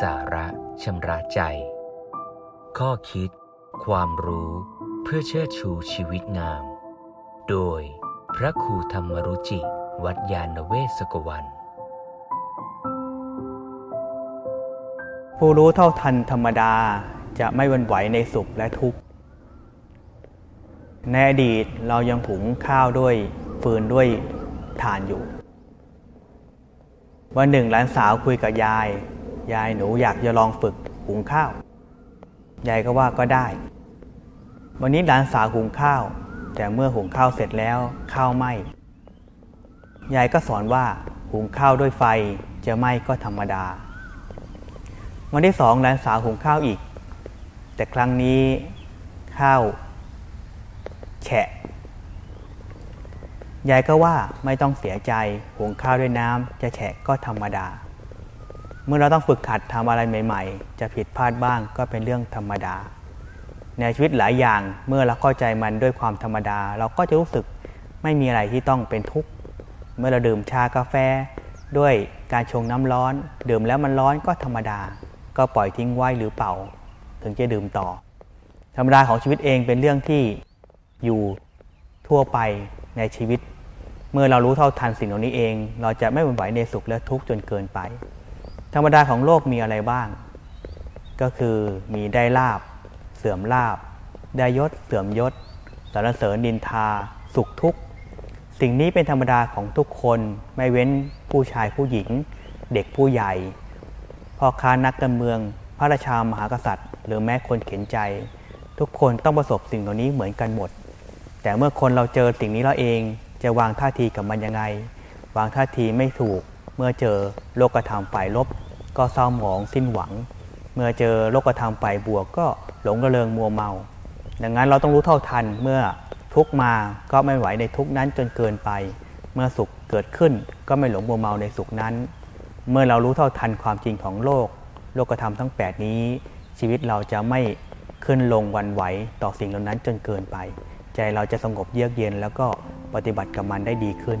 สาระชำระใจ ข้อคิด ความรู้เพื่อเชิดชูชีวิตงาม โดยพระครูธรรมรุจิ วัดยาณเวศกวัน ผู้รู้เท่าทันธรรมดาจะไม่วันไหวในสุขและทุกข์ ในอดีตเรายังหุงข้าวด้วยฟืนด้วยถ่านอยู่ วันหนึ่งหลานสาวคุยกับยาย ยายหนูอยากจะลองฝึกหุงข้าว ยายก็ว่าก็ได้ วันนี้หลานสาวหุงข้าว แต่เมื่อหุงข้าวเสร็จแล้วข้าวไหม้ยายก็สอนว่าหุงข้าวด้วยไฟจะไหม้ก็ธรรมดา วันที่สองหลานสาวหุงข้าวอีก แต่ครั้งนี้ข้าวแฉะยายก็ว่าไม่ต้องเสียใจหุงข้าวด้วยน้ำจะแฉะก็ธรรมดา เมื่อเราต้องฝึกขัดทำอะไรใหม่ ๆ จะผิดพลาดบ้างก็เป็นเรื่องธรรมดา ในชีวิตหลายอย่างเมื่อเราเข้าใจมันด้วยความธรรมดา เราก็จะรู้สึกไม่มีอะไรที่ต้องเป็นทุกข์เมื่อเราดื่มชากาแฟ ด้วยการชงน้ำร้อน ดื่มแล้วมันร้อนก็ธรรมดา ก็ปล่อยทิ้งไว้หรือเป่า ถึงจะดื่มต่อ ธรรมดาของชีวิตเองเป็นเรื่องที่อยู่ทั่วไปในชีวิต เมื่อเรารู้เท่าทันสิ่งเหล่านี้เอง เราจะไม่หวั่นไหวในสุขและทุกข์จนเกินไป ธรรมดาของโลกมีอะไรบ้าง ก็คือมีได้ลาบ เสื่อมลาบ ได้ยศ เสื่อมยศสรรเสริญดินทา สุขทุกข์ สิ่งนี้เป็นธรรมดาของทุกคนไม่เว้นผู้ชายผู้หญิง เด็กผู้ใหญ่พ่อค้านักการเมือง พระราชามหากษัตริย์ หรือแม้คนเข็นใจ ทุกคนต้องประสบสิ่งเหล่านี้เหมือนกันหมด แต่เมื่อคนเราเจอสิ่งนี้แล้วเองจะวางท่าทีกับมันยังไง วางท่าทีไม่ถูก เมื่อเจอโลกธรรมฝ่ายลบ ก็เศร้าหมองสิ้นหวัง เมื่อเจอโลกธรรมฝ่ายบวกก็หลงระเริงมัวเมา ดังนั้นเราต้องรู้เท่าทันเมื่อทุกมาก็ไม่ไหวในทุกนั้นจนเกินไป เมื่อสุขเกิดขึ้นก็ไม่หลงมัวเมาในสุขนั้น เมื่อเรารู้เท่าทันความจริงของโลก โลกธรรมทั้ง 8 นี้ ชีวิตเราจะไม่ขึ้นลงวันไหวต่อสิ่งเหล่านั้นจนเกินไป ใจเราจะสงบเยือกเย็นแล้วก็ปฏิบัติกับมันได้ดีขึ้น